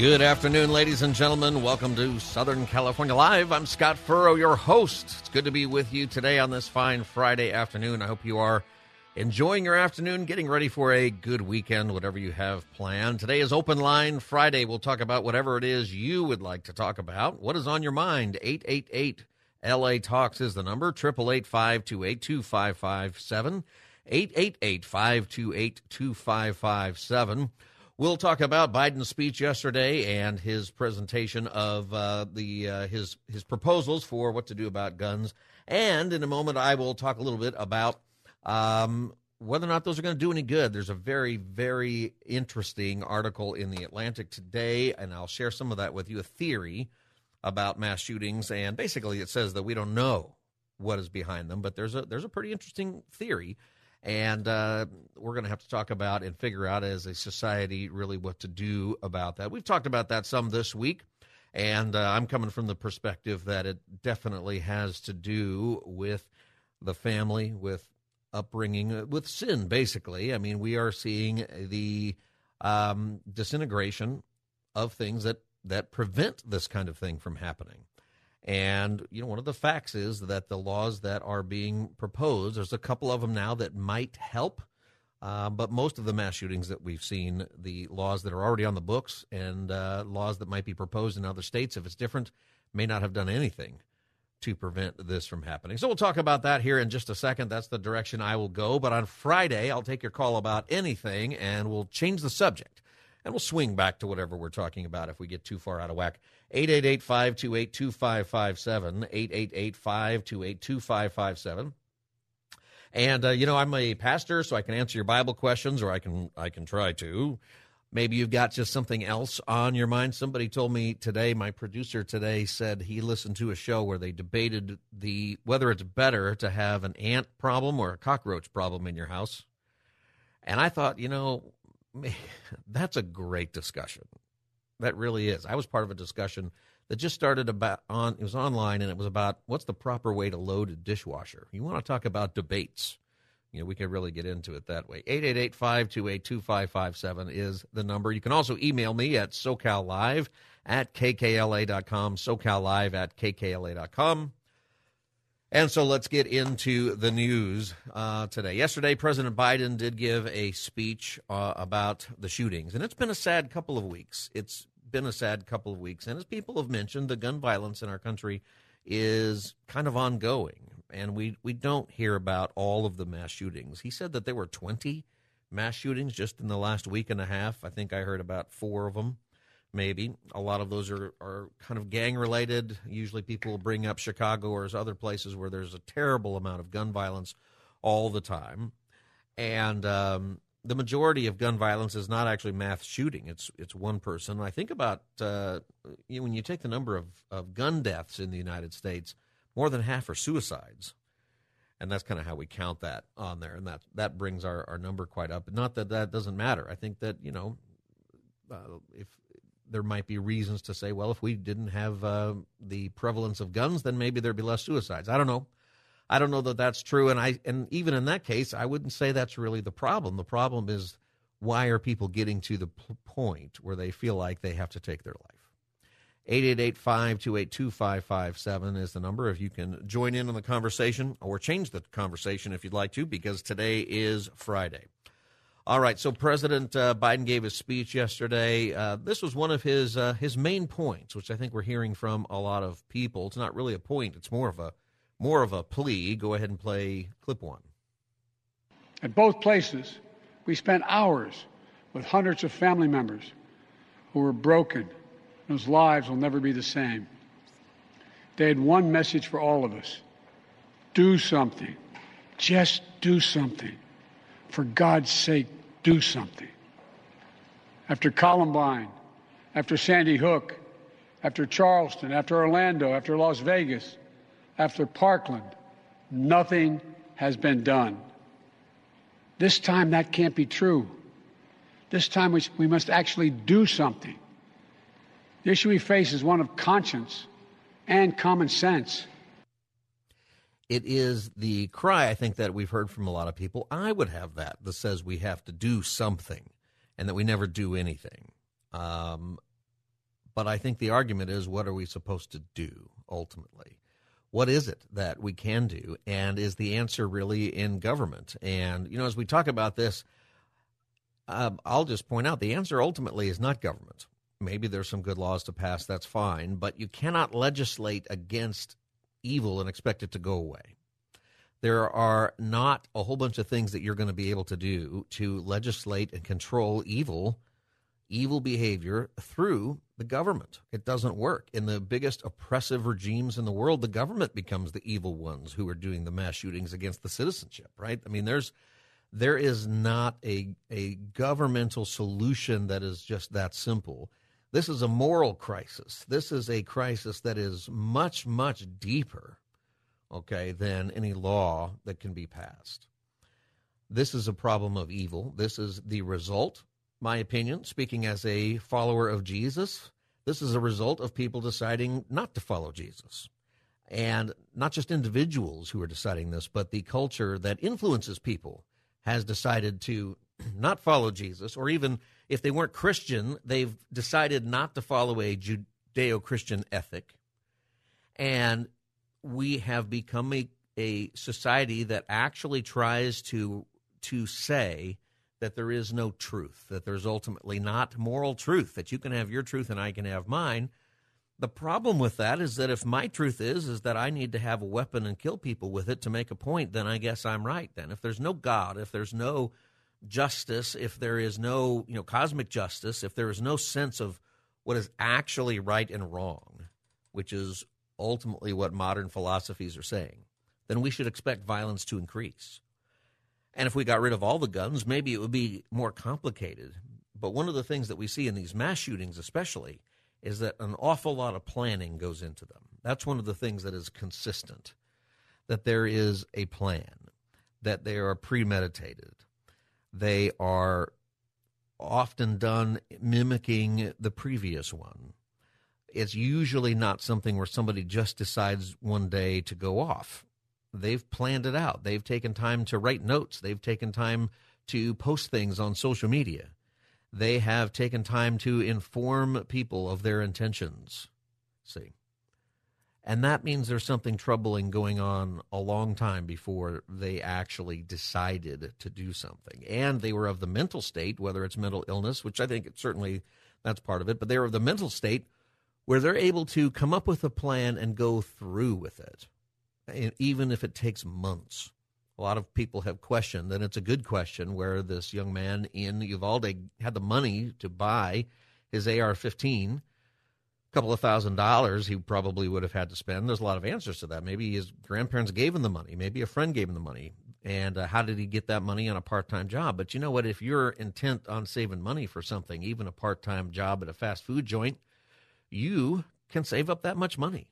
Good afternoon, ladies and gentlemen. Welcome to Southern California Live. I'm Scott Furrow, your host. It's good to be with you today on this fine Friday afternoon. I hope you are enjoying your afternoon, getting ready for a good weekend, whatever you have planned. Today is Open Line Friday. We'll talk about whatever it is you would like to talk about. What is on your mind? 888 LA Talks is the number. 888 528 2557. 888 528 2557. We'll talk about Biden's speech yesterday and his presentation of uh, the uh, his his proposals for what to do about guns. And in a moment, I will talk a little bit about um, whether or not those are going to do any good. There's a very very interesting article in the Atlantic today, and I'll share some of that with you. A theory about mass shootings, and basically it says that we don't know what is behind them, but there's a there's a pretty interesting theory and uh, we're going to have to talk about and figure out as a society really what to do about that. We've talked about that some this week, and uh, I'm coming from the perspective that it definitely has to do with the family, with upbringing, uh, with sin, basically. I mean, we are seeing the um, disintegration of things that, that prevent this kind of thing from happening. And, you know, one of the facts is that the laws that are being proposed, there's a couple of them now that might help. Uh, but most of the mass shootings that we've seen, the laws that are already on the books and uh, laws that might be proposed in other states, if it's different, may not have done anything to prevent this from happening. So we'll talk about that here in just a second. That's the direction I will go. But on Friday, I'll take your call about anything and we'll change the subject and we'll swing back to whatever we're talking about if we get too far out of whack. 888 528 2557. 888 528 2557. And uh, you know, I'm a pastor, so I can answer your Bible questions, or I can I can try to. Maybe you've got just something else on your mind. Somebody told me today, my producer today said he listened to a show where they debated the whether it's better to have an ant problem or a cockroach problem in your house. And I thought, you know, that's a great discussion. That really is. I was part of a discussion that just started about on it was online and it was about what's the proper way to load a dishwasher. You want to talk about debates. You know, we could really get into it that way. 888-528-2557 is the number. You can also email me at socallive at kkla.com, socallive at kkla.com. And so let's get into the news uh, today. Yesterday, President Biden did give a speech uh, about the shootings, and it's been a sad couple of weeks. It's been a sad couple of weeks. And as people have mentioned, the gun violence in our country is kind of ongoing. And we, we don't hear about all of the mass shootings. He said that there were 20 mass shootings just in the last week and a half. I think I heard about four of them, maybe. A lot of those are, are kind of gang related. Usually people bring up Chicago or other places where there's a terrible amount of gun violence all the time. And um, the majority of gun violence is not actually mass shooting. It's it's one person. I think about uh, you know, when you take the number of, of gun deaths in the United States, more than half are suicides, and that's kind of how we count that on there, and that that brings our, our number quite up. Not that that doesn't matter. I think that you know uh, if there might be reasons to say, well, if we didn't have uh, the prevalence of guns, then maybe there'd be less suicides. I don't know. I don't know that that's true, and I and even in that case, I wouldn't say that's really the problem. The problem is why are people getting to the point where they feel like they have to take their life? 888-528-2557 is the number if you can join in on the conversation or change the conversation if you'd like to because today is Friday. All right, so President uh, Biden gave a speech yesterday. Uh, this was one of his uh, his main points, which I think we're hearing from a lot of people. It's not really a point; it's more of a more of a plea. Go ahead and play clip one. At both places, we spent hours with hundreds of family members who were broken, whose lives will never be the same. They had one message for all of us do something. Just do something. For God's sake, do something. After Columbine, after Sandy Hook, after Charleston, after Orlando, after Las Vegas, after Parkland, nothing has been done. This time that can't be true. This time we, we must actually do something. The issue we face is one of conscience and common sense. It is the cry, I think, that we've heard from a lot of people. I would have that that says we have to do something and that we never do anything. Um, but I think the argument is what are we supposed to do ultimately? What is it that we can do? And is the answer really in government? And, you know, as we talk about this, uh, I'll just point out the answer ultimately is not government. Maybe there's some good laws to pass, that's fine, but you cannot legislate against evil and expect it to go away. There are not a whole bunch of things that you're going to be able to do to legislate and control evil evil behavior through the government. It doesn't work. In the biggest oppressive regimes in the world, the government becomes the evil ones who are doing the mass shootings against the citizenship, right? I mean, there's there is not a a governmental solution that is just that simple. This is a moral crisis. This is a crisis that is much much deeper, okay, than any law that can be passed. This is a problem of evil. This is the result my opinion, speaking as a follower of Jesus, this is a result of people deciding not to follow Jesus. And not just individuals who are deciding this, but the culture that influences people has decided to not follow Jesus, or even if they weren't Christian, they've decided not to follow a Judeo Christian ethic. And we have become a, a society that actually tries to to say that there is no truth, that there's ultimately not moral truth, that you can have your truth and I can have mine. The problem with that is that if my truth is is that I need to have a weapon and kill people with it to make a point, then I guess I'm right. Then if there's no God, if there's no justice, if there is no, you know, cosmic justice, if there is no sense of what is actually right and wrong, which is ultimately what modern philosophies are saying, then we should expect violence to increase. And if we got rid of all the guns, maybe it would be more complicated. But one of the things that we see in these mass shootings, especially, is that an awful lot of planning goes into them. That's one of the things that is consistent that there is a plan, that they are premeditated, they are often done mimicking the previous one. It's usually not something where somebody just decides one day to go off they've planned it out. They've taken time to write notes. They've taken time to post things on social media. They have taken time to inform people of their intentions. See. And that means there's something troubling going on a long time before they actually decided to do something. And they were of the mental state, whether it's mental illness, which I think it certainly that's part of it, but they were of the mental state where they're able to come up with a plan and go through with it even if it takes months. A lot of people have questioned, and it's a good question, where this young man in Uvalde had the money to buy his AR 15 a couple of thousand dollars he probably would have had to spend. There's a lot of answers to that. Maybe his grandparents gave him the money. Maybe a friend gave him the money. And uh, how did he get that money on a part time job? But you know what? If you're intent on saving money for something, even a part time job at a fast food joint, you can save up that much money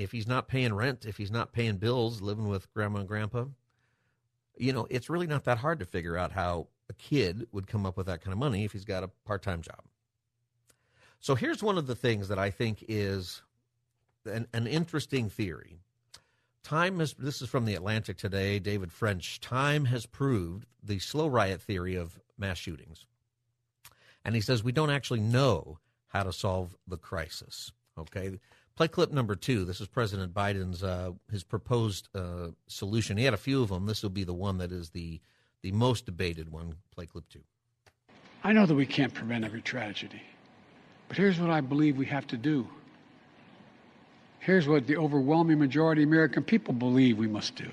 if he's not paying rent, if he's not paying bills, living with grandma and grandpa, you know, it's really not that hard to figure out how a kid would come up with that kind of money if he's got a part time job. So here's one of the things that I think is an, an interesting theory. Time has, this is from the Atlantic today, David French. Time has proved the slow riot theory of mass shootings. And he says we don't actually know how to solve the crisis. Okay. Play clip number two. This is President Biden's uh, his proposed uh, solution. He had a few of them. This will be the one that is the the most debated one. Play clip two. I know that we can't prevent every tragedy, but here's what I believe we have to do. Here's what the overwhelming majority of American people believe we must do.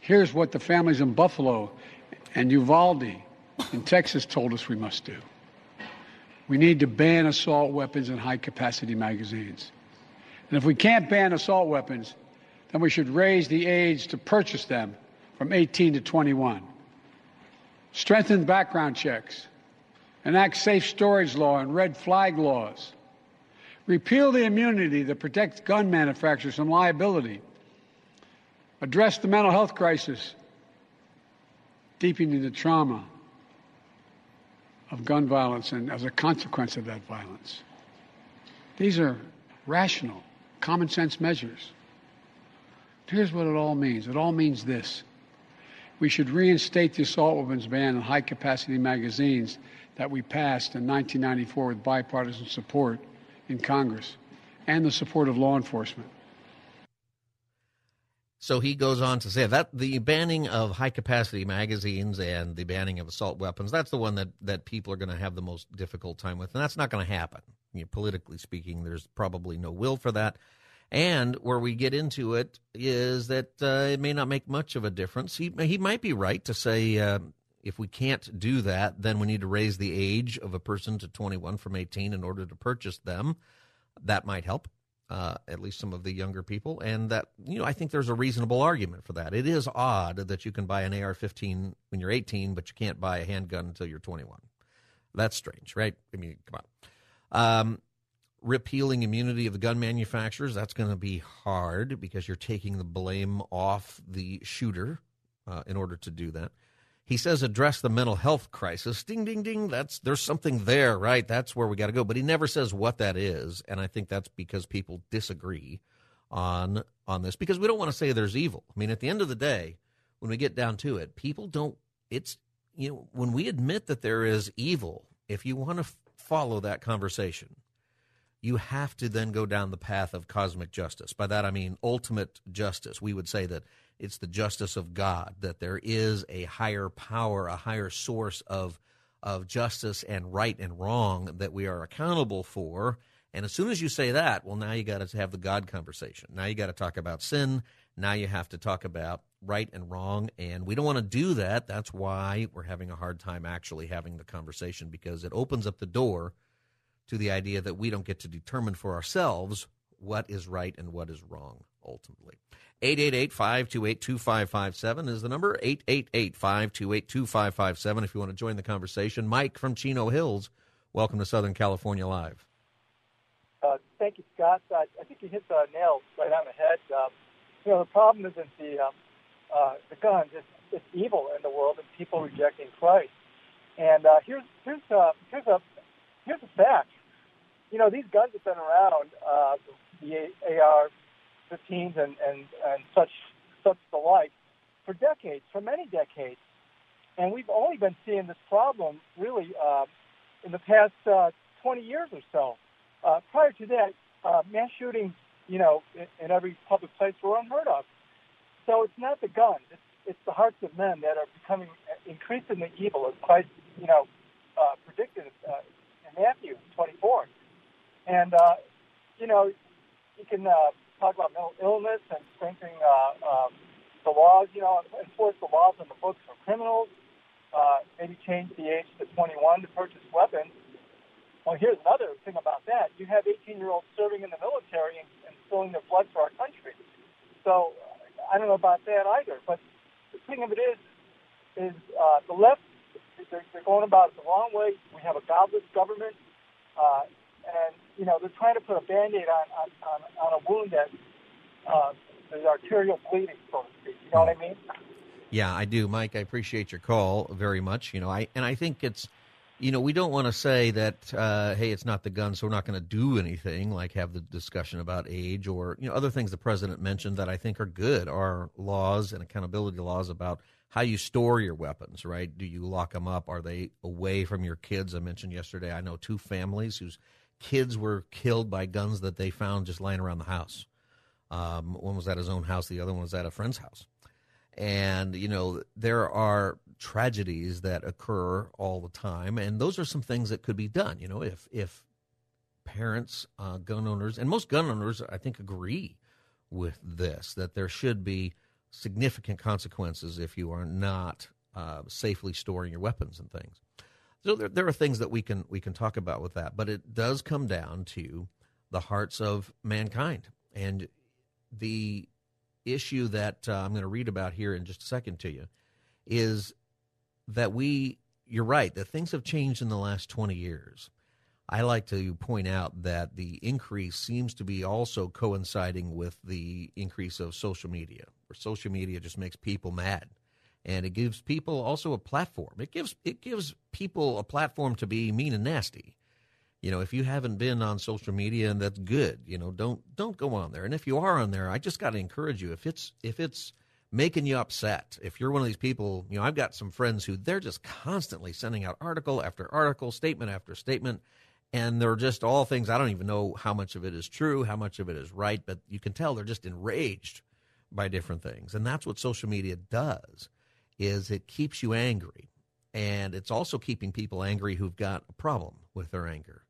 Here's what the families in Buffalo and Uvalde in Texas told us we must do. We need to ban assault weapons and high capacity magazines. And if we can't ban assault weapons, then we should raise the age to purchase them from 18 to 21. Strengthen background checks enact safe storage law and red flag laws, repeal the immunity that protects gun manufacturers from liability, address the mental health crisis, deepening the trauma of gun violence and as a consequence of that violence. These are rational, common sense measures. Here's what it all means it all means this. We should reinstate the assault weapons ban on high capacity magazines that we passed in 1994 with bipartisan support in Congress and the support of law enforcement. So he goes on to say that the banning of high capacity magazines and the banning of assault weapons, that's the one that, that people are going to have the most difficult time with. And that's not going to happen. You know, politically speaking, there's probably no will for that. And where we get into it is that uh, it may not make much of a difference. He, he might be right to say uh, if we can't do that, then we need to raise the age of a person to 21 from 18 in order to purchase them. That might help uh, at least some of the younger people, and that you know I think there's a reasonable argument for that. It is odd that you can buy an AR-15 when you're 18, but you can't buy a handgun until you're 21. That's strange, right? I mean, come on. Um, repealing immunity of the gun manufacturers that's going to be hard because you're taking the blame off the shooter uh, in order to do that. He says address the mental health crisis. Ding, ding, ding. That's there's something there, right? That's where we got to go. But he never says what that is, and I think that's because people disagree on on this because we don't want to say there's evil. I mean, at the end of the day, when we get down to it, people don't. It's you know when we admit that there is evil, if you want to f- follow that conversation, you have to then go down the path of cosmic justice. By that I mean ultimate justice. We would say that it's the justice of God, that there is a higher power, a higher source of, of justice and right and wrong that we are accountable for. And as soon as you say that, well, now you got to have the God conversation. Now you got to talk about sin. Now you have to talk about right and wrong. And we don't want to do that. That's why we're having a hard time actually having the conversation because it opens up the door to the idea that we don't get to determine for ourselves what is right and what is wrong ultimately. 888-528-2557 is the number. 888-528-2557 if you want to join the conversation. Mike from Chino Hills, welcome to Southern California Live. Uh, thank you, Scott. Uh, I think you hit the nail right on the head. Um, you know, the problem isn't the um, uh, the guns; it's, it's evil in the world and people rejecting Christ. And uh, here's here's uh, here's a here's a fact. You know, these guns have been around. Uh, the AR 15s and, and, and such, such the like for decades, for many decades. And we've only been seeing this problem really uh, in the past uh, 20 years or so. Uh, prior to that, uh, mass shootings, you know, in, in every public place were unheard of. So it's not the guns; it's, it's the hearts of men that are becoming increasingly evil, as Christ, you know, uh, predicted uh, in Matthew 24. And uh, you know, you can uh, talk about mental illness and strengthening uh, um, the laws, you know, enforce the laws in the books for criminals, uh, maybe change the age to 21 to purchase weapons. Well, here's another thing about that. You have 18-year-olds serving in the military and, and spilling their blood for our country. So I don't know about that either. But the thing of it is, is uh, the left, they're, they're going about it the wrong way. We have a godless government. Uh, and you know they're trying to put a band-aid on on, on, on a wound that uh, is arterial bleeding, so to speak. You know what I mean? Yeah, I do, Mike. I appreciate your call very much. You know, I and I think it's, you know, we don't want to say that, uh, hey, it's not the gun, so we're not going to do anything, like have the discussion about age or you know other things the president mentioned that I think are good are laws and accountability laws about how you store your weapons. Right? Do you lock them up? Are they away from your kids? I mentioned yesterday. I know two families whose kids were killed by guns that they found just lying around the house. Um, one was at his own house, the other one was at a friend's house. And, you know, there are tragedies that occur all the time, and those are some things that could be done. You know, if, if parents, uh, gun owners, and most gun owners, I think, agree with this, that there should be significant consequences if you are not uh, safely storing your weapons and things. So there, there are things that we can we can talk about with that, but it does come down to the hearts of mankind and the issue that uh, I'm going to read about here in just a second to you is that we you're right that things have changed in the last 20 years. I like to point out that the increase seems to be also coinciding with the increase of social media, where social media just makes people mad. And it gives people also a platform. It gives it gives people a platform to be mean and nasty. You know, if you haven't been on social media and that's good, you know, don't don't go on there. And if you are on there, I just got to encourage you if it's if it's making you upset. If you're one of these people, you know, I've got some friends who they're just constantly sending out article after article, statement after statement, and they're just all things I don't even know how much of it is true, how much of it is right, but you can tell they're just enraged by different things. And that's what social media does is it keeps you angry. And it's also keeping people angry who've got a problem with their anger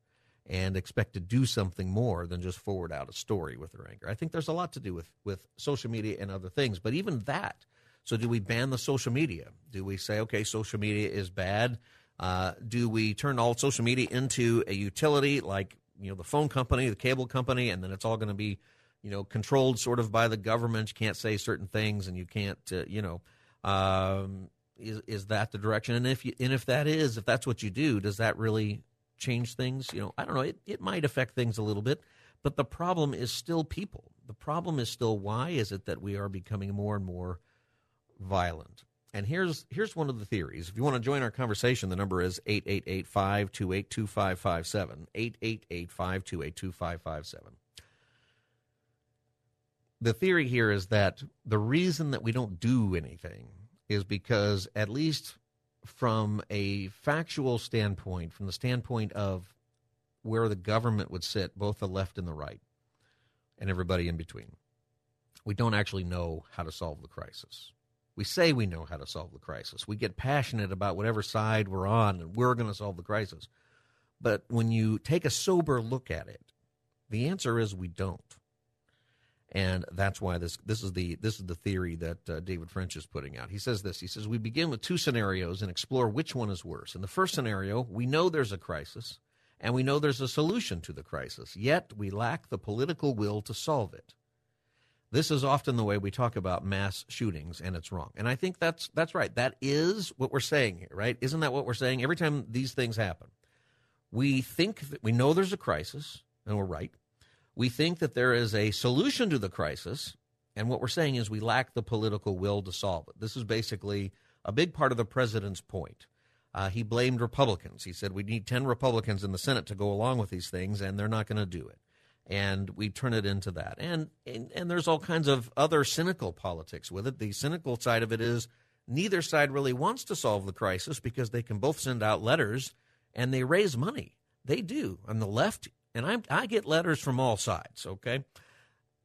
and expect to do something more than just forward out a story with their anger. I think there's a lot to do with, with social media and other things, but even that. So, do we ban the social media? Do we say, okay, social media is bad? Uh, do we turn all social media into a utility like you know the phone company, the cable company, and then it's all going to be you know controlled sort of by the government? You can't say certain things, and you can't uh, you know. Um, is is that the direction? And if you, and if that is, if that's what you do, does that really change things. You know, I don't know. It, it might affect things a little bit, but the problem is still people. The problem is still why is it that we are becoming more and more violent? And here's here's one of the theories. If you want to join our conversation, the number is 888-528-2557. 888-528-2557. The theory here is that the reason that we don't do anything is because at least from a factual standpoint, from the standpoint of where the government would sit, both the left and the right, and everybody in between, we don't actually know how to solve the crisis. We say we know how to solve the crisis. We get passionate about whatever side we're on, and we're going to solve the crisis. But when you take a sober look at it, the answer is we don't and that's why this this is the this is the theory that uh, David French is putting out. He says this. He says we begin with two scenarios and explore which one is worse. In the first scenario, we know there's a crisis and we know there's a solution to the crisis, yet we lack the political will to solve it. This is often the way we talk about mass shootings, and it's wrong. And I think that's that's right. That is what we're saying here, right? Isn't that what we're saying? Every time these things happen, we think that we know there's a crisis, and we're right. We think that there is a solution to the crisis, and what we're saying is we lack the political will to solve it. This is basically a big part of the president's point. Uh, he blamed Republicans. He said we need 10 Republicans in the Senate to go along with these things, and they're not going to do it. And we turn it into that. And, and, and there's all kinds of other cynical politics with it. The cynical side of it is neither side really wants to solve the crisis because they can both send out letters and they raise money. They do. On the left, and I, I get letters from all sides, okay?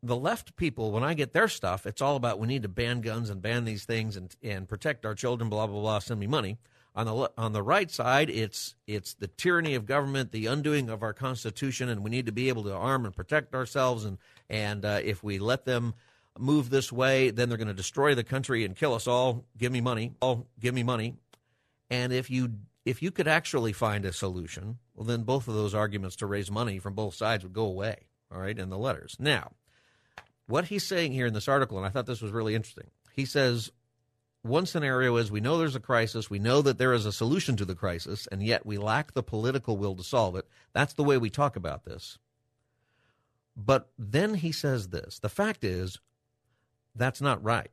The left people, when I get their stuff, it's all about we need to ban guns and ban these things and, and protect our children, blah, blah, blah, send me money. On the, on the right side, it's, it's the tyranny of government, the undoing of our Constitution, and we need to be able to arm and protect ourselves. And, and uh, if we let them move this way, then they're going to destroy the country and kill us all. Give me money. All give me money. And if you if you could actually find a solution, well, then both of those arguments to raise money from both sides would go away, all right, in the letters. Now, what he's saying here in this article, and I thought this was really interesting, he says one scenario is we know there's a crisis, we know that there is a solution to the crisis, and yet we lack the political will to solve it. That's the way we talk about this. But then he says this the fact is, that's not right.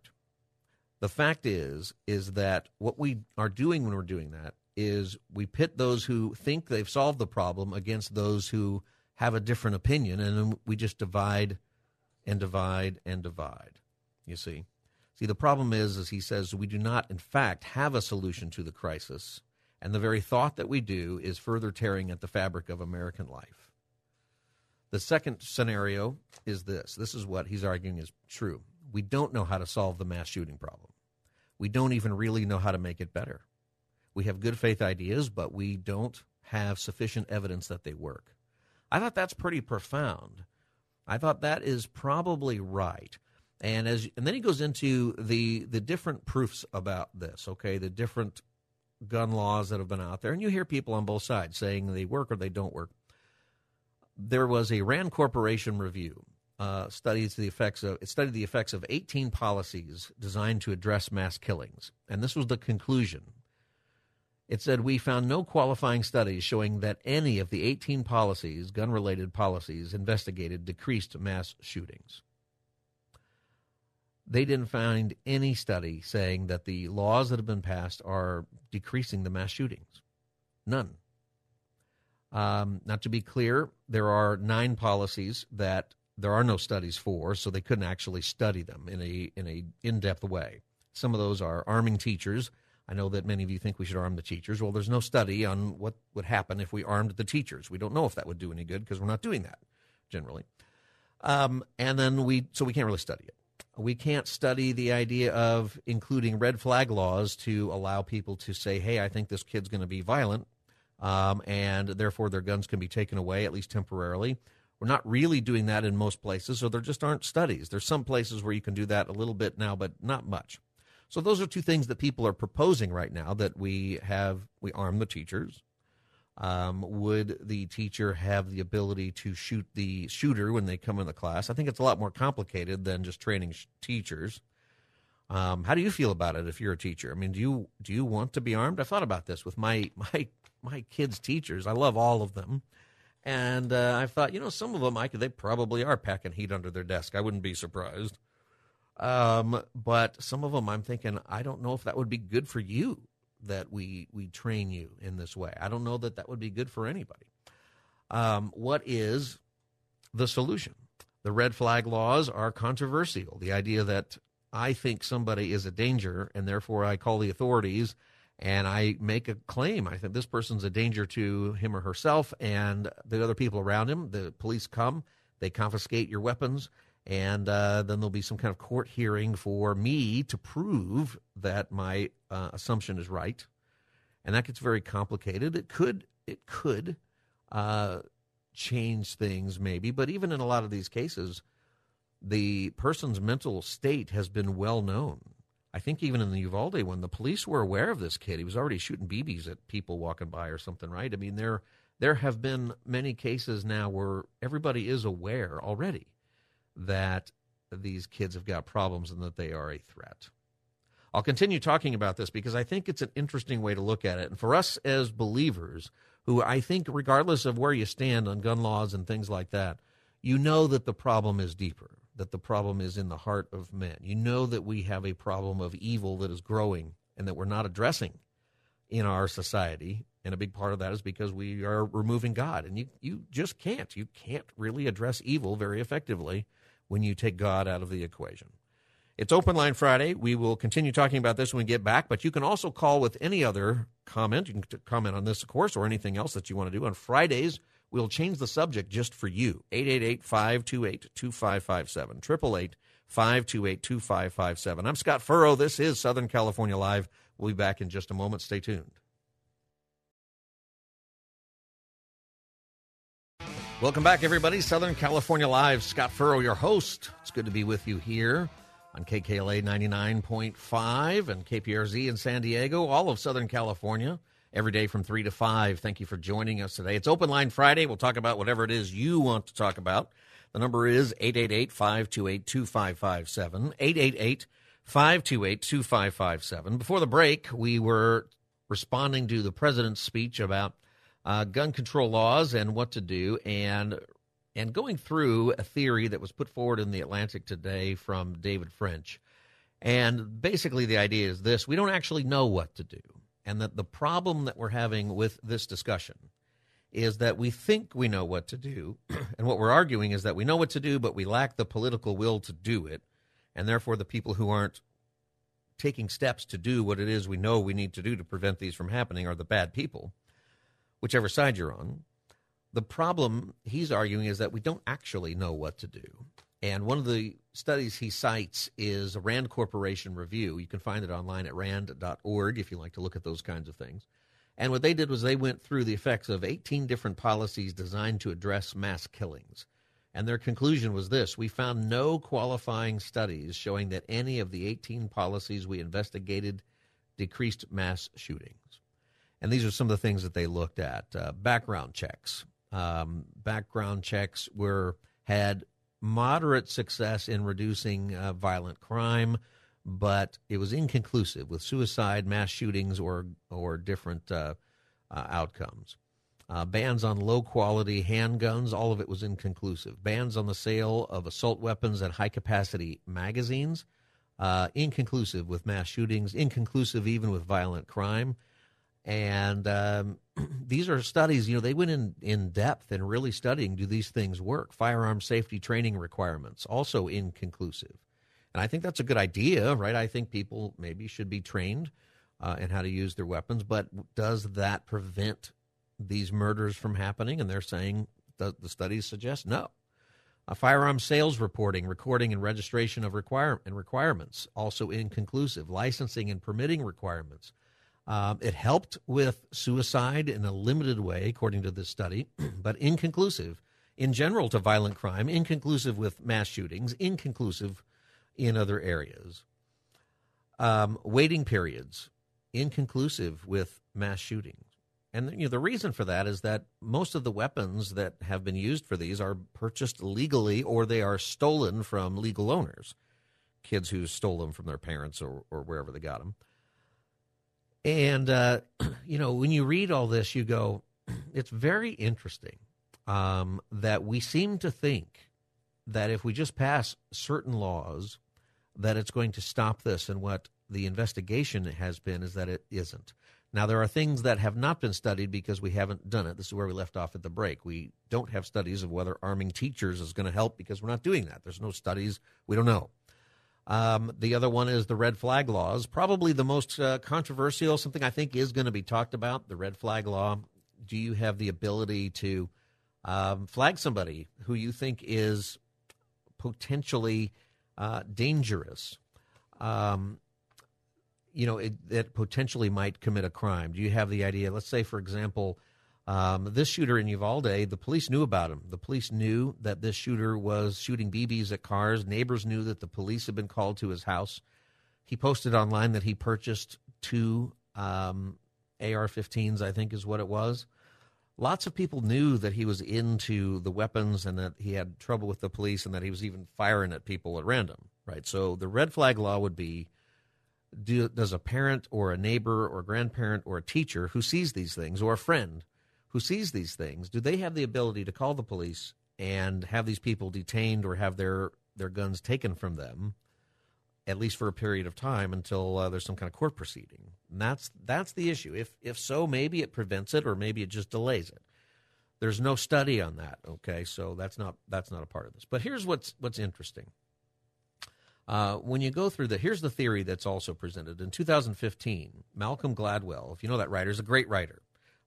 The fact is, is that what we are doing when we're doing that is we pit those who think they've solved the problem against those who have a different opinion, and then we just divide and divide and divide. You see, see the problem is, as he says, we do not, in fact, have a solution to the crisis, and the very thought that we do is further tearing at the fabric of American life. The second scenario is this. This is what he's arguing is true. We don't know how to solve the mass shooting problem. We don't even really know how to make it better. We have good faith ideas, but we don't have sufficient evidence that they work. I thought that's pretty profound. I thought that is probably right. And as and then he goes into the the different proofs about this, okay, the different gun laws that have been out there, and you hear people on both sides saying they work or they don't work. There was a Rand Corporation review uh, studies the effects of it studied the effects of 18 policies designed to address mass killings, and this was the conclusion It said we found no qualifying studies showing that any of the 18 policies, gun related policies, investigated decreased mass shootings. They didn't find any study saying that the laws that have been passed are decreasing the mass shootings. None. Um, not to be clear, there are nine policies that there are no studies for, so they couldn't actually study them in a in a in depth way. Some of those are arming teachers. I know that many of you think we should arm the teachers. Well, there's no study on what would happen if we armed the teachers. We don't know if that would do any good because we're not doing that generally. Um, and then we, so we can't really study it. We can't study the idea of including red flag laws to allow people to say, hey, I think this kid's going to be violent, um, and therefore their guns can be taken away, at least temporarily. We're not really doing that in most places, so there just aren't studies. There's some places where you can do that a little bit now, but not much. So those are two things that people are proposing right now that we have we arm the teachers. Um, would the teacher have the ability to shoot the shooter when they come in the class? I think it's a lot more complicated than just training sh- teachers. Um, how do you feel about it if you're a teacher? I mean, do you do you want to be armed? I've thought about this with my my my kids' teachers. I love all of them, and uh, I thought, you know, some of them I could, they probably are packing heat under their desk. I wouldn't be surprised. Um, but some of them, I'm thinking, I don't know if that would be good for you that we we train you in this way. I don't know that that would be good for anybody. Um, what is the solution? The red flag laws are controversial. The idea that I think somebody is a danger and therefore I call the authorities and I make a claim. I think this person's a danger to him or herself and the other people around him. The police come, they confiscate your weapons, and uh, then there'll be some kind of court hearing for me to prove that my uh, assumption is right, and that gets very complicated. It could it could uh, change things maybe, but even in a lot of these cases, the person's mental state has been well known. I think even in the Uvalde one, the police were aware of this kid. He was already shooting BBs at people walking by or something, right? I mean, there there have been many cases now where everybody is aware already that these kids have got problems and that they are a threat. I'll continue talking about this because I think it's an interesting way to look at it. And for us as believers, who I think, regardless of where you stand on gun laws and things like that, you know that the problem is deeper, that the problem is in the heart of men. You know that we have a problem of evil that is growing and that we're not addressing in our society. And a big part of that is because we are removing God. And you, you just can't. You can't really address evil very effectively when you take God out of the equation. It's Open Line Friday. We will continue talking about this when we get back, but you can also call with any other comment. You can comment on this, of course, or anything else that you want to do. On Fridays, we'll change the subject just for you. 888 528 2557. 888 528 2557. I'm Scott Furrow. This is Southern California Live. We'll be back in just a moment. Stay tuned. Welcome back, everybody. Southern California Live. Scott Furrow, your host. It's good to be with you here on KKLA 99.5 and KPRZ in San Diego, all of Southern California, every day from 3 to 5. Thank you for joining us today. It's Open Line Friday. We'll talk about whatever it is you want to talk about. The number is 888 528 2557. 888 528 2557. Before the break, we were responding to the president's speech about uh, gun control laws and what to do, and and going through a theory that was put forward in the Atlantic today from David French. And basically, the idea is this: we don't actually know what to do, and that the problem that we're having with this discussion is that we think we know what to do, and what we're arguing is that we know what to do, but we lack the political will to do it, and therefore the people who aren't taking steps to do what it is we know we need to do to prevent these from happening are the bad people whichever side you're on. The problem he's arguing is that we don't actually know what to do. And one of the studies he cites is a Rand Corporation review. You can find it online at rand.org if you like to look at those kinds of things. And what they did was they went through the effects of 18 different policies designed to address mass killings. And their conclusion was this we found no qualifying studies showing that any of the 18 policies we investigated decreased mass shootings. And these are some of the things that they looked at. Uh, background checks. Um, background checks were had moderate success in reducing uh, violent crime, but it was inconclusive with suicide, mass shootings, or or different uh, uh, outcomes. Uh, bans on low quality handguns, all of it was inconclusive. Bans on the sale of assault weapons and high capacity magazines, uh, inconclusive with mass shootings, inconclusive even with violent crime. And um, these are studies, you know, they went in, in depth and really studying do these things work? Firearm safety training requirements, also inconclusive. And I think that's a good idea, right? I think people maybe should be trained uh, in how to use their weapons, but does that prevent these murders from happening? And they're saying the, the studies suggest no. Firearm sales reporting, recording, and registration of require- and requirements also inconclusive. Licensing and permitting requirements. Um, it helped with suicide in a limited way, according to this study, but inconclusive in general to violent crime, inconclusive with mass shootings, inconclusive in other areas. Um, waiting periods, inconclusive with mass shootings. And you know, the reason for that is that most of the weapons that have been used for these are purchased legally or they are stolen from legal owners, kids who stole them from their parents or, or wherever they got them. And, uh, you know, when you read all this, you go, it's very interesting um, that we seem to think that if we just pass certain laws, that it's going to stop this. And what the investigation has been is that it isn't. Now, there are things that have not been studied because we haven't done it. This is where we left off at the break. We don't have studies of whether arming teachers is going to help because we're not doing that. There's no studies. We don't know. Um, the other one is the red flag laws, probably the most uh, controversial, something I think is going to be talked about. The red flag law. Do you have the ability to um, flag somebody who you think is potentially uh, dangerous? Um, you know, it, that potentially might commit a crime? Do you have the idea? Let's say, for example, um, this shooter in Uvalde, the police knew about him. The police knew that this shooter was shooting BBs at cars. Neighbors knew that the police had been called to his house. He posted online that he purchased two um, AR 15s, I think is what it was. Lots of people knew that he was into the weapons and that he had trouble with the police and that he was even firing at people at random, right? So the red flag law would be do, does a parent or a neighbor or grandparent or a teacher who sees these things or a friend who sees these things, do they have the ability to call the police and have these people detained or have their, their guns taken from them, at least for a period of time until uh, there's some kind of court proceeding? And that's that's the issue. If if so, maybe it prevents it or maybe it just delays it. There's no study on that. Okay, so that's not that's not a part of this. But here's what's what's interesting. Uh, when you go through the, here's the theory that's also presented. In 2015, Malcolm Gladwell, if you know that writer, is a great writer.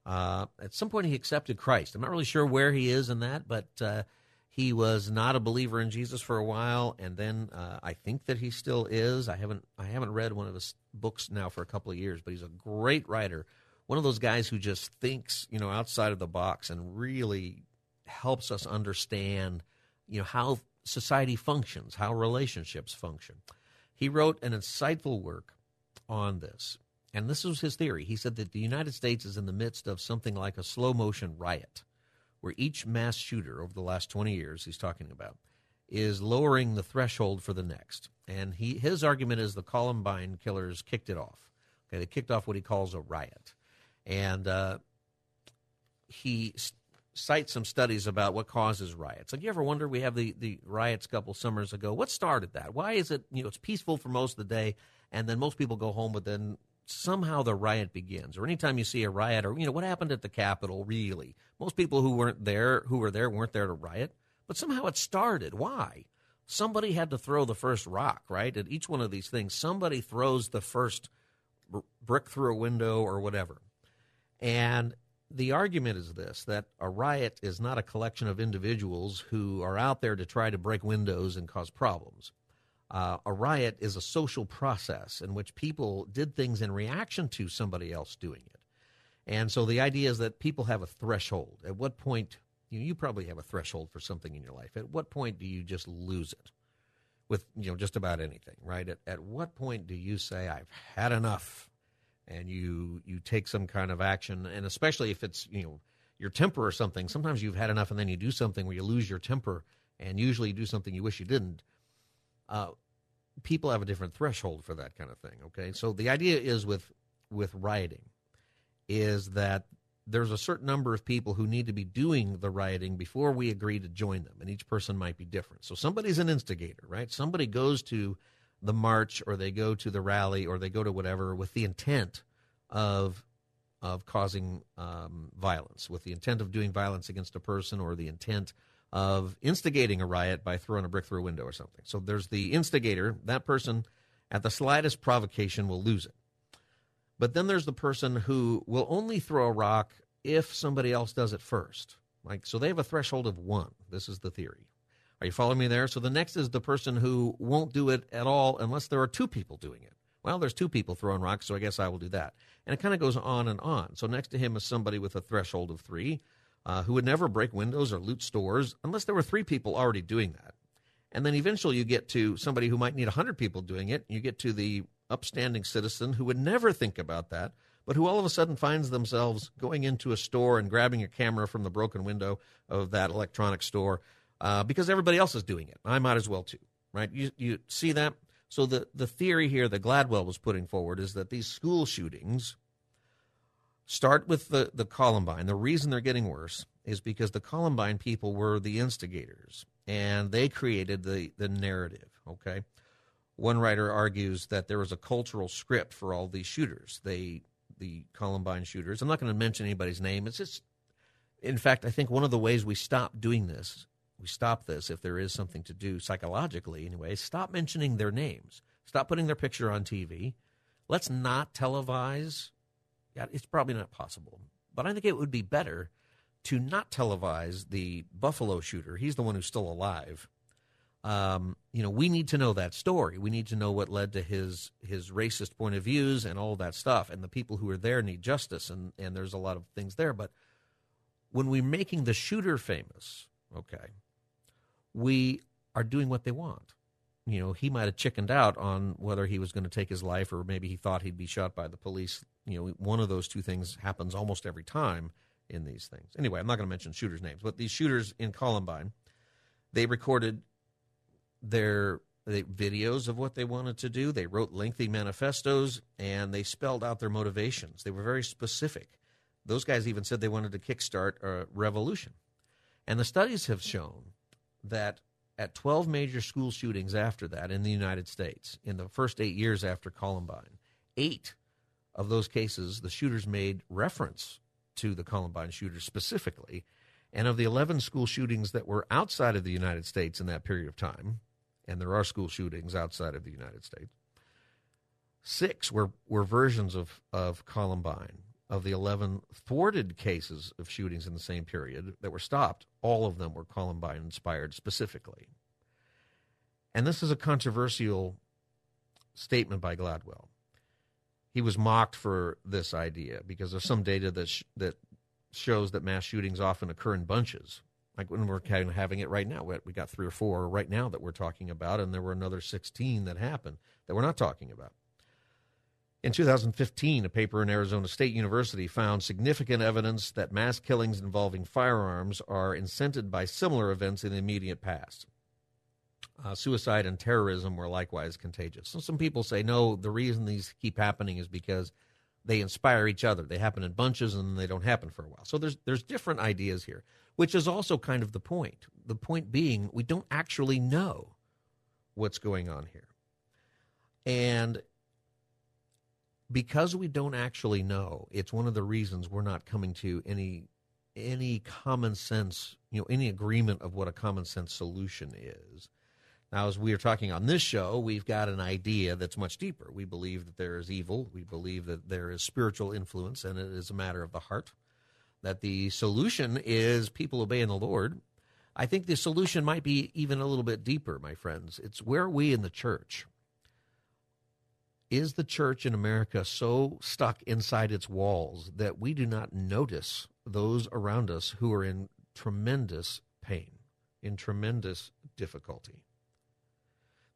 Uh, at some point, he accepted Christ. I'm not really sure where he is in that, but uh, he was not a believer in Jesus for a while, and then uh, I think that he still is. I haven't I haven't read one of his books now for a couple of years, but he's a great writer. One of those guys who just thinks, you know, outside of the box and really helps us understand, you know, how society functions, how relationships function. He wrote an insightful work on this. And this was his theory. He said that the United States is in the midst of something like a slow motion riot, where each mass shooter over the last 20 years he's talking about is lowering the threshold for the next. And he his argument is the Columbine killers kicked it off. Okay, they kicked off what he calls a riot. And uh, he cite some studies about what causes riots. Like you ever wonder? We have the the riots a couple summers ago. What started that? Why is it you know it's peaceful for most of the day, and then most people go home, but then somehow the riot begins. Or anytime you see a riot, or you know what happened at the Capitol? Really, most people who weren't there, who were there, weren't there to riot, but somehow it started. Why? Somebody had to throw the first rock, right? At each one of these things, somebody throws the first brick through a window or whatever. And the argument is this that a riot is not a collection of individuals who are out there to try to break windows and cause problems. Uh, a riot is a social process in which people did things in reaction to somebody else doing it. And so the idea is that people have a threshold. At what point, you, know, you probably have a threshold for something in your life. At what point do you just lose it with, you know, just about anything, right? At, at what point do you say, I've had enough? and you you take some kind of action, and especially if it's you know your temper or something. Sometimes you've had enough, and then you do something where you lose your temper, and usually you do something you wish you didn't. Uh, people have a different threshold for that kind of thing. Okay, so the idea is with with rioting is that there's a certain number of people who need to be doing the rioting before we agree to join them, and each person might be different. So somebody's an instigator, right? Somebody goes to the march or they go to the rally or they go to whatever with the intent of of causing um, violence, with the intent of doing violence against a person or the intent of instigating a riot by throwing a brick through a window or something. So there's the instigator. That person, at the slightest provocation, will lose it. But then there's the person who will only throw a rock if somebody else does it first. Like so they have a threshold of 1. This is the theory. Are you following me there? So the next is the person who won't do it at all unless there are two people doing it. Well, there's two people throwing rocks, so I guess I will do that. And it kind of goes on and on. So next to him is somebody with a threshold of 3 uh, who would never break windows or loot stores unless there were three people already doing that. And then eventually you get to somebody who might need 100 people doing it. You get to the upstanding citizen who would never think about that, but who all of a sudden finds themselves going into a store and grabbing a camera from the broken window of that electronic store uh, because everybody else is doing it. I might as well too, right? You, you see that? So the, the theory here that Gladwell was putting forward is that these school shootings start with the, the Columbine. The reason they're getting worse is because the Columbine people were the instigators and they created the, the narrative, okay? One writer argues that there was a cultural script for all these shooters. They the Columbine shooters. I'm not going to mention anybody's name. It's just in fact, I think one of the ways we stop doing this, we stop this if there is something to do psychologically anyway, stop mentioning their names. Stop putting their picture on TV. Let's not televise yeah, it's probably not possible. But I think it would be better to not televise the Buffalo shooter. He's the one who's still alive. Um, you know, we need to know that story. We need to know what led to his his racist point of views and all that stuff. And the people who are there need justice. And and there's a lot of things there. But when we're making the shooter famous, okay, we are doing what they want. You know, he might have chickened out on whether he was going to take his life or maybe he thought he'd be shot by the police you know, one of those two things happens almost every time in these things. Anyway, I'm not going to mention shooters' names, but these shooters in Columbine, they recorded their videos of what they wanted to do. They wrote lengthy manifestos and they spelled out their motivations. They were very specific. Those guys even said they wanted to kickstart a revolution. And the studies have shown that at 12 major school shootings after that in the United States, in the first eight years after Columbine, eight of those cases, the shooters made reference to the Columbine shooters specifically. And of the 11 school shootings that were outside of the United States in that period of time, and there are school shootings outside of the United States, six were, were versions of, of Columbine. Of the 11 thwarted cases of shootings in the same period that were stopped, all of them were Columbine inspired specifically. And this is a controversial statement by Gladwell he was mocked for this idea because there's some data that sh- that shows that mass shootings often occur in bunches. Like when we're kind of having it right now, we got three or four right now that we're talking about, and there were another 16 that happened that we're not talking about. In 2015, a paper in Arizona State University found significant evidence that mass killings involving firearms are incented by similar events in the immediate past uh, suicide and terrorism were likewise contagious. So some people say, no, the reason these keep happening is because they inspire each other. They happen in bunches and they don't happen for a while. So there's there's different ideas here, which is also kind of the point. The point being, we don't actually know what's going on here, and because we don't actually know, it's one of the reasons we're not coming to any any common sense, you know, any agreement of what a common sense solution is. Now, as we are talking on this show, we've got an idea that's much deeper. We believe that there is evil. We believe that there is spiritual influence, and it is a matter of the heart. That the solution is people obeying the Lord. I think the solution might be even a little bit deeper, my friends. It's where we in the church. Is the church in America so stuck inside its walls that we do not notice those around us who are in tremendous pain, in tremendous difficulty?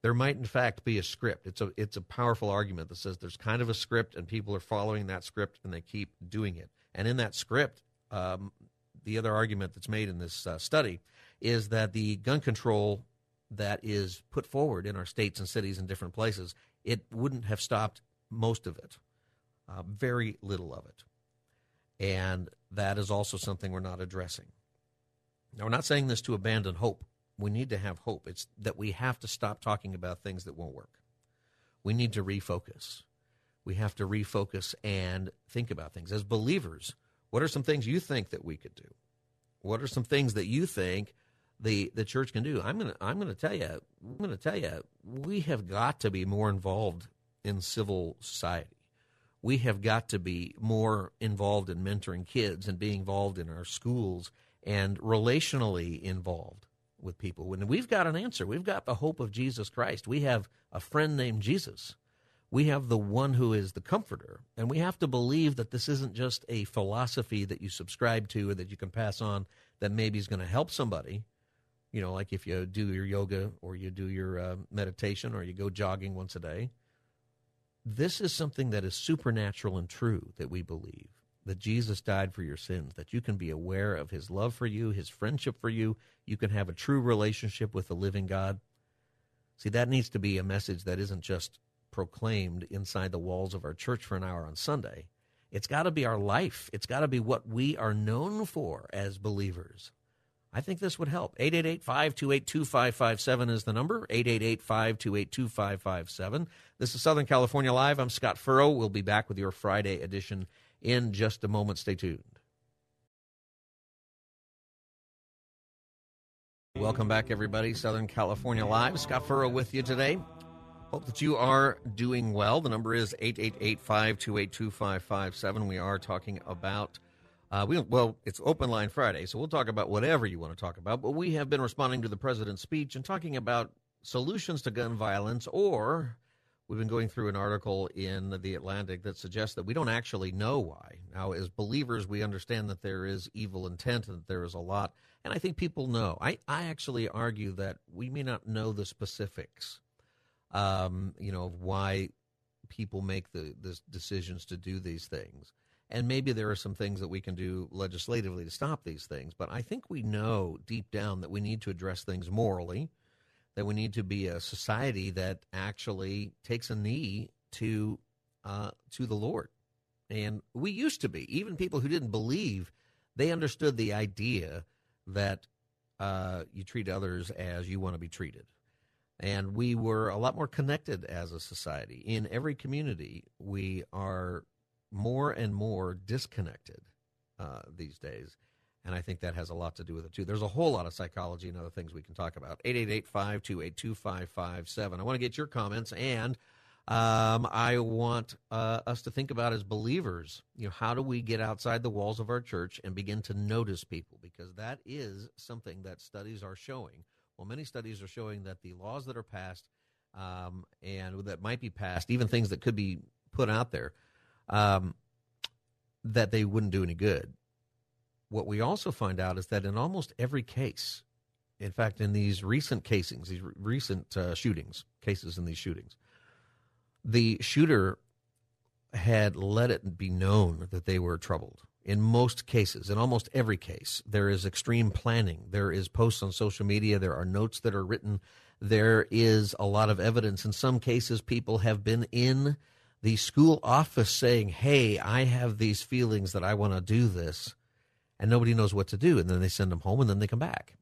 There might in fact be a script. It's a it's a powerful argument that says there's kind of a script and people are following that script and they keep doing it. And in that script, um, the other argument that's made in this uh, study is that the gun control that is put forward in our states and cities and different places, it wouldn't have stopped most of it, uh, very little of it. And that is also something we're not addressing. Now, we're not saying this to abandon hope. We need to have hope. It's that we have to stop talking about things that won't work. We need to refocus. We have to refocus and think about things. As believers, what are some things you think that we could do? What are some things that you think the the church can do? I'm gonna I'm gonna tell you I'm gonna tell you we have got to be more involved in civil society. We have got to be more involved in mentoring kids and being involved in our schools and relationally involved with people. When we've got an answer, we've got the hope of Jesus Christ. We have a friend named Jesus. We have the one who is the comforter. And we have to believe that this isn't just a philosophy that you subscribe to or that you can pass on that maybe is going to help somebody. You know, like if you do your yoga or you do your uh, meditation or you go jogging once a day. This is something that is supernatural and true that we believe that Jesus died for your sins, that you can be aware of his love for you, his friendship for you. You can have a true relationship with the living God. See, that needs to be a message that isn't just proclaimed inside the walls of our church for an hour on Sunday. It's got to be our life. It's got to be what we are known for as believers. I think this would help. 888 528 2557 is the number. 888 528 2557. This is Southern California Live. I'm Scott Furrow. We'll be back with your Friday edition in just a moment. Stay tuned. Welcome back, everybody. Southern California Live. Scott Furrow with you today. Hope that you are doing well. The number is 888 528 2557. We are talking about, uh, we, well, it's Open Line Friday, so we'll talk about whatever you want to talk about. But we have been responding to the president's speech and talking about solutions to gun violence or We've been going through an article in the Atlantic that suggests that we don't actually know why. Now, as believers, we understand that there is evil intent and that there is a lot, and I think people know. I, I actually argue that we may not know the specifics, um, you know, of why people make the, the decisions to do these things. And maybe there are some things that we can do legislatively to stop these things, but I think we know deep down that we need to address things morally that we need to be a society that actually takes a knee to uh, to the Lord. And we used to be. Even people who didn't believe, they understood the idea that uh, you treat others as you want to be treated. And we were a lot more connected as a society. In every community, we are more and more disconnected uh, these days. And I think that has a lot to do with it, too. There's a whole lot of psychology and other things we can talk about. 888 528 2557. I want to get your comments, and um, I want uh, us to think about as believers, you know, how do we get outside the walls of our church and begin to notice people? Because that is something that studies are showing. Well, many studies are showing that the laws that are passed um, and that might be passed, even things that could be put out there, um, that they wouldn't do any good what we also find out is that in almost every case, in fact, in these recent casings, these recent uh, shootings, cases in these shootings, the shooter had let it be known that they were troubled. In most cases, in almost every case, there is extreme planning. There is posts on social media. There are notes that are written. There is a lot of evidence. In some cases, people have been in the school office saying, Hey, I have these feelings that I want to do this and nobody knows what to do. And then they send them home and then they come back.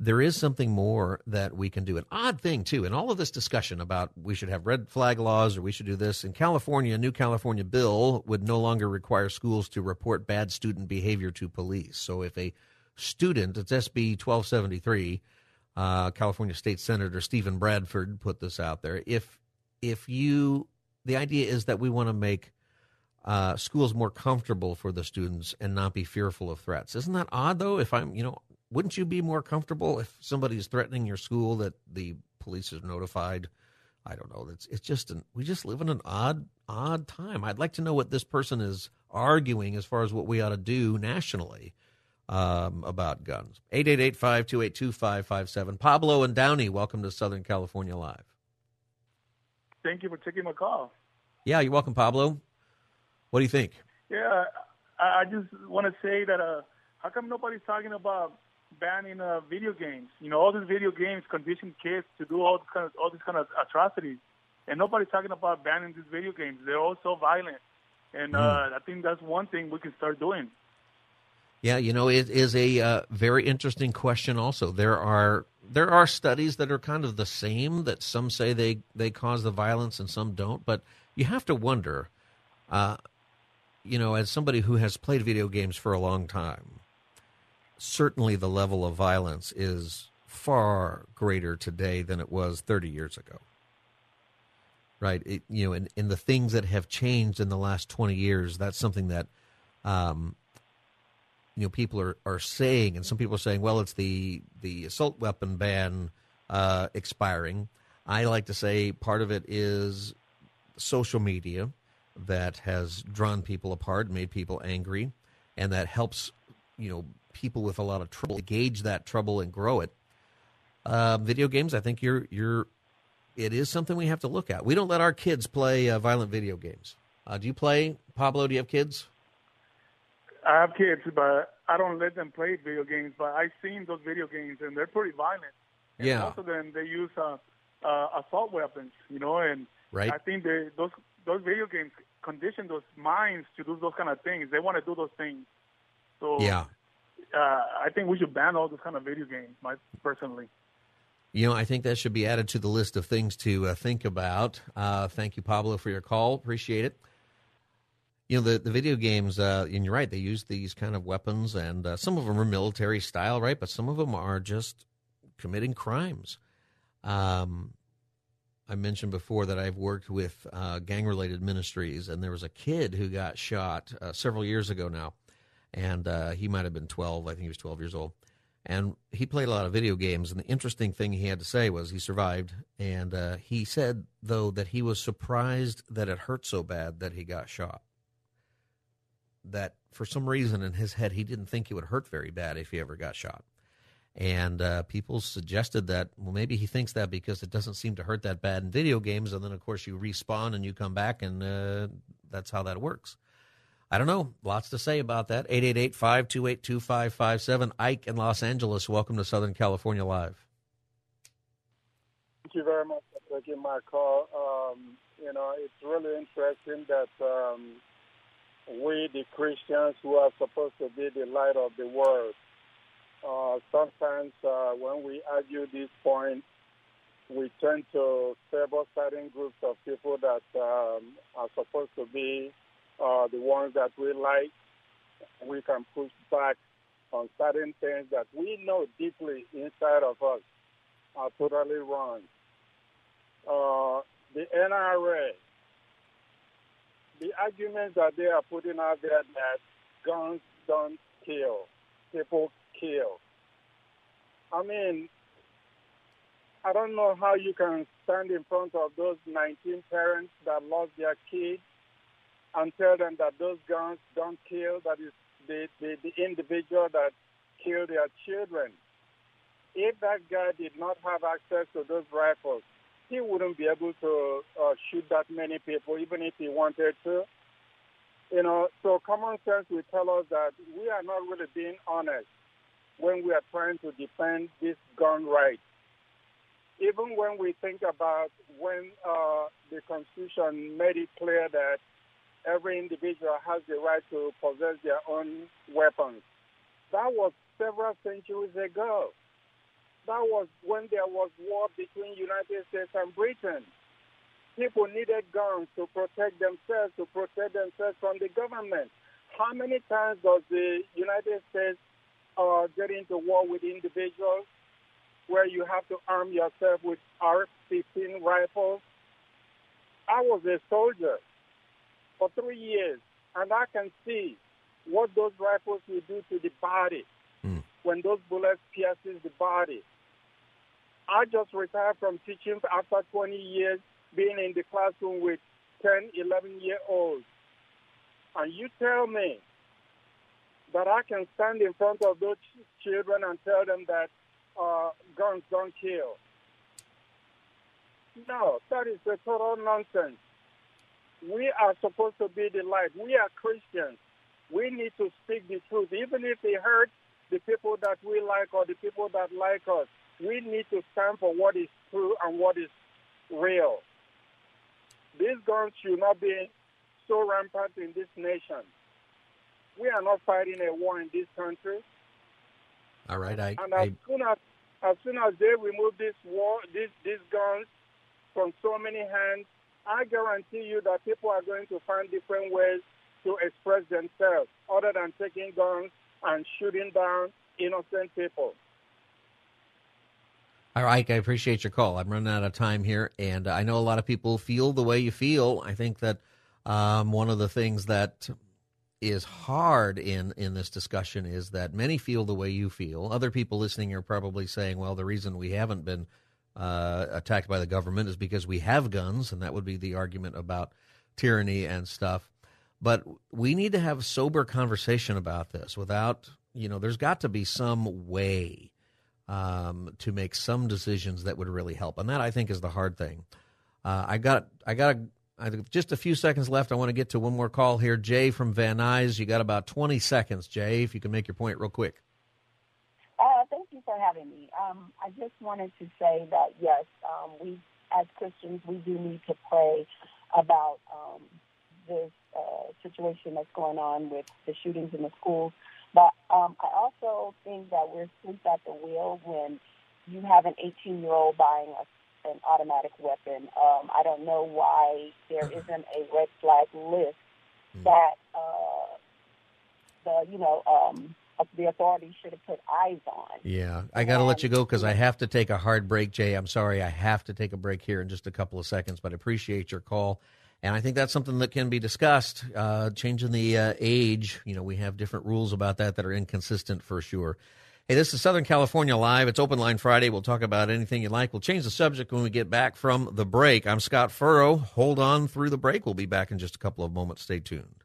There is something more that we can do. An odd thing, too, in all of this discussion about we should have red flag laws or we should do this, in California, a new California bill would no longer require schools to report bad student behavior to police. So if a student, it's SB 1273, uh, California State Senator Steven Bradford put this out there. If if you, the idea is that we want to make uh, schools more comfortable for the students and not be fearful of threats. Isn't that odd, though? If I'm, you know, wouldn't you be more comfortable if somebody's threatening your school that the police is notified? I don't know. It's it's just an, we just live in an odd odd time. I'd like to know what this person is arguing as far as what we ought to do nationally um, about guns. 888-528-2557. Pablo and Downey, welcome to Southern California Live. Thank you for taking my call. Yeah, you're welcome, Pablo. What do you think? Yeah, I, I just want to say that uh, how come nobody's talking about banning uh, video games. You know, all these video games condition kids to do all this kind of all these kind of atrocities, and nobody's talking about banning these video games. They're all so violent, and uh, I think that's one thing we can start doing. Yeah, you know, it is a uh, very interesting question. Also, there are there are studies that are kind of the same. That some say they they cause the violence and some don't. But you have to wonder, uh, you know, as somebody who has played video games for a long time, certainly the level of violence is far greater today than it was 30 years ago. Right? It, you know, in, in the things that have changed in the last 20 years, that's something that um, you know people are, are saying, and some people are saying, well, it's the the assault weapon ban uh, expiring. I like to say part of it is social media that has drawn people apart, made people angry, and that helps you know people with a lot of trouble gauge that trouble and grow it. Uh, video games, I think you're you're it is something we have to look at. We don't let our kids play uh, violent video games. Uh, do you play Pablo? Do you have kids? I have kids, but I don't let them play video games. But I've seen those video games, and they're pretty violent. And Yeah. Most of them they use uh, uh, assault weapons, you know, and Right. I think they, those those video games condition those minds to do those kind of things. They want to do those things. So Yeah. uh, I think we should ban all those kind of video games. My personally. You know, I think that should be added to the list of things to uh, think about. Uh, thank you, Pablo, for your call. Appreciate it. You know, the, the video games, uh, and you're right, they use these kind of weapons, and uh, some of them are military style, right? But some of them are just committing crimes. Um, I mentioned before that I've worked with uh, gang related ministries, and there was a kid who got shot uh, several years ago now, and uh, he might have been 12. I think he was 12 years old. And he played a lot of video games. And the interesting thing he had to say was he survived. And uh, he said, though, that he was surprised that it hurt so bad that he got shot. That for some reason in his head, he didn't think it would hurt very bad if he ever got shot. And uh, people suggested that, well, maybe he thinks that because it doesn't seem to hurt that bad in video games. And then, of course, you respawn and you come back, and uh, that's how that works. I don't know. Lots to say about that. 888 528 2557. Ike in Los Angeles, welcome to Southern California Live. Thank you very much for taking my call. Um, you know, it's really interesting that um, we, the Christians who are supposed to be the light of the world, uh, sometimes uh, when we argue this point, we tend to favor certain groups of people that um, are supposed to be uh, the ones that we like. We can push back on certain things that we know deeply inside of us are totally wrong. Uh, the NRA, the arguments that they are putting out there that guns don't kill, people kill. I mean, I don't know how you can stand in front of those 19 parents that lost their kids and tell them that those guns don't kill, that is the, the, the individual that killed their children. If that guy did not have access to those rifles, he wouldn't be able to uh, shoot that many people, even if he wanted to. You know, so common sense will tell us that we are not really being honest when we are trying to defend this gun right. Even when we think about when uh, the Constitution made it clear that every individual has the right to possess their own weapons, that was several centuries ago. That was when there was war between United States and Britain. People needed guns to protect themselves, to protect themselves from the government. How many times does the United States uh, get into war with individuals where you have to arm yourself with AR-15 rifles? I was a soldier for three years, and I can see what those rifles will do to the body when those bullets pierces the body. I just retired from teaching after 20 years being in the classroom with 10, 11 year olds. And you tell me that I can stand in front of those ch- children and tell them that uh, guns don't kill. No, that is total nonsense. We are supposed to be the light. We are Christians. We need to speak the truth, even if it hurts, the people that we like or the people that like us. We need to stand for what is true and what is real. These guns should not be so rampant in this nation. We are not fighting a war in this country. All right, I, and as I, soon as as soon as they remove this war, these these guns from so many hands, I guarantee you that people are going to find different ways to express themselves other than taking guns and shooting down innocent people. All right, I appreciate your call. I'm running out of time here, and I know a lot of people feel the way you feel. I think that um, one of the things that is hard in in this discussion is that many feel the way you feel. Other people listening are probably saying, "Well, the reason we haven't been uh, attacked by the government is because we have guns," and that would be the argument about tyranny and stuff. But we need to have sober conversation about this. Without, you know, there's got to be some way um, to make some decisions that would really help, and that I think is the hard thing. Uh, I got, I got a, I just a few seconds left. I want to get to one more call here. Jay from Van Nuys. You got about 20 seconds, Jay, if you can make your point real quick. Uh, thank you for having me. Um, I just wanted to say that, yes, um, we, as Christians, we do need to pray about um, this uh, situation that's going on with the shootings in the schools. But um, I also think that we're asleep at the wheel when you have an 18 year old buying a an automatic weapon. Um, I don't know why there isn't a red flag list hmm. that uh, the you know um, the authorities should have put eyes on. Yeah, I got to let you go because I have to take a hard break, Jay. I'm sorry, I have to take a break here in just a couple of seconds, but I appreciate your call. And I think that's something that can be discussed. Uh, changing the uh, age, you know, we have different rules about that that are inconsistent for sure. Hey, this is Southern California Live. It's Open Line Friday. We'll talk about anything you like. We'll change the subject when we get back from the break. I'm Scott Furrow. Hold on through the break. We'll be back in just a couple of moments. Stay tuned.